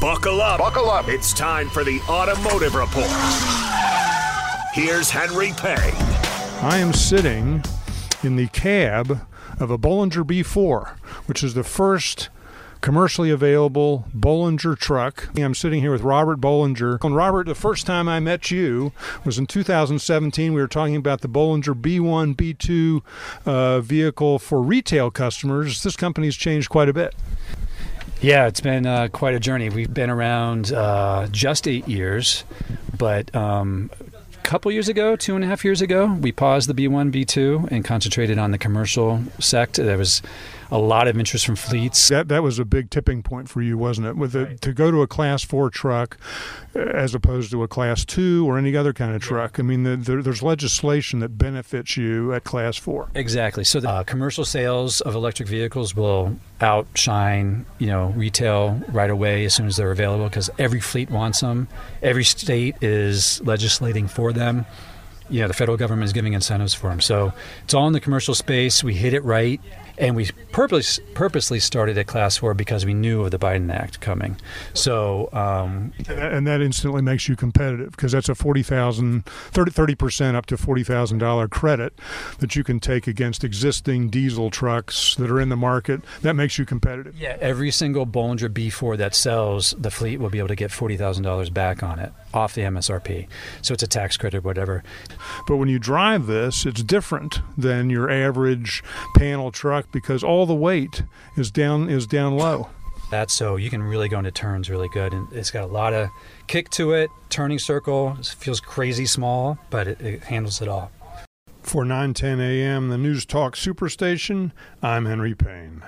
Buckle up. Buckle up. It's time for the Automotive Report. Here's Henry Payne. I am sitting in the cab of a Bollinger B4, which is the first commercially available Bollinger truck. I'm sitting here with Robert Bollinger. And Robert, the first time I met you was in 2017. We were talking about the Bollinger B1, B2 uh, vehicle for retail customers. This company's changed quite a bit. Yeah, it's been uh, quite a journey. We've been around uh, just eight years, but um, a couple years ago, two and a half years ago, we paused the B1, B2 and concentrated on the commercial sect. There was a lot of interest from fleets. That that was a big tipping point for you, wasn't it? With the, to go to a class four truck uh, as opposed to a class two or any other kind of truck. I mean, the, the, there's legislation that benefits you at class four. Exactly. So the uh, commercial sales of electric vehicles will outshine, you know, retail right away as soon as they're available because every fleet wants them. Every state is legislating for them you know, the federal government is giving incentives for them. So it's all in the commercial space. We hit it right, and we purposely purposely started at class four because we knew of the Biden Act coming. So um, and that instantly makes you competitive because that's a 40,000 30 percent up to forty thousand dollar credit that you can take against existing diesel trucks that are in the market. That makes you competitive. Yeah, every single Bollinger B4 that sells, the fleet will be able to get forty thousand dollars back on it off the MSRP. So it's a tax credit, whatever. But when you drive this, it's different than your average panel truck because all the weight is down is down low. That's so you can really go into turns really good, and it's got a lot of kick to it. Turning circle it feels crazy small, but it, it handles it all. For 9:10 a.m., the News Talk Superstation. I'm Henry Payne.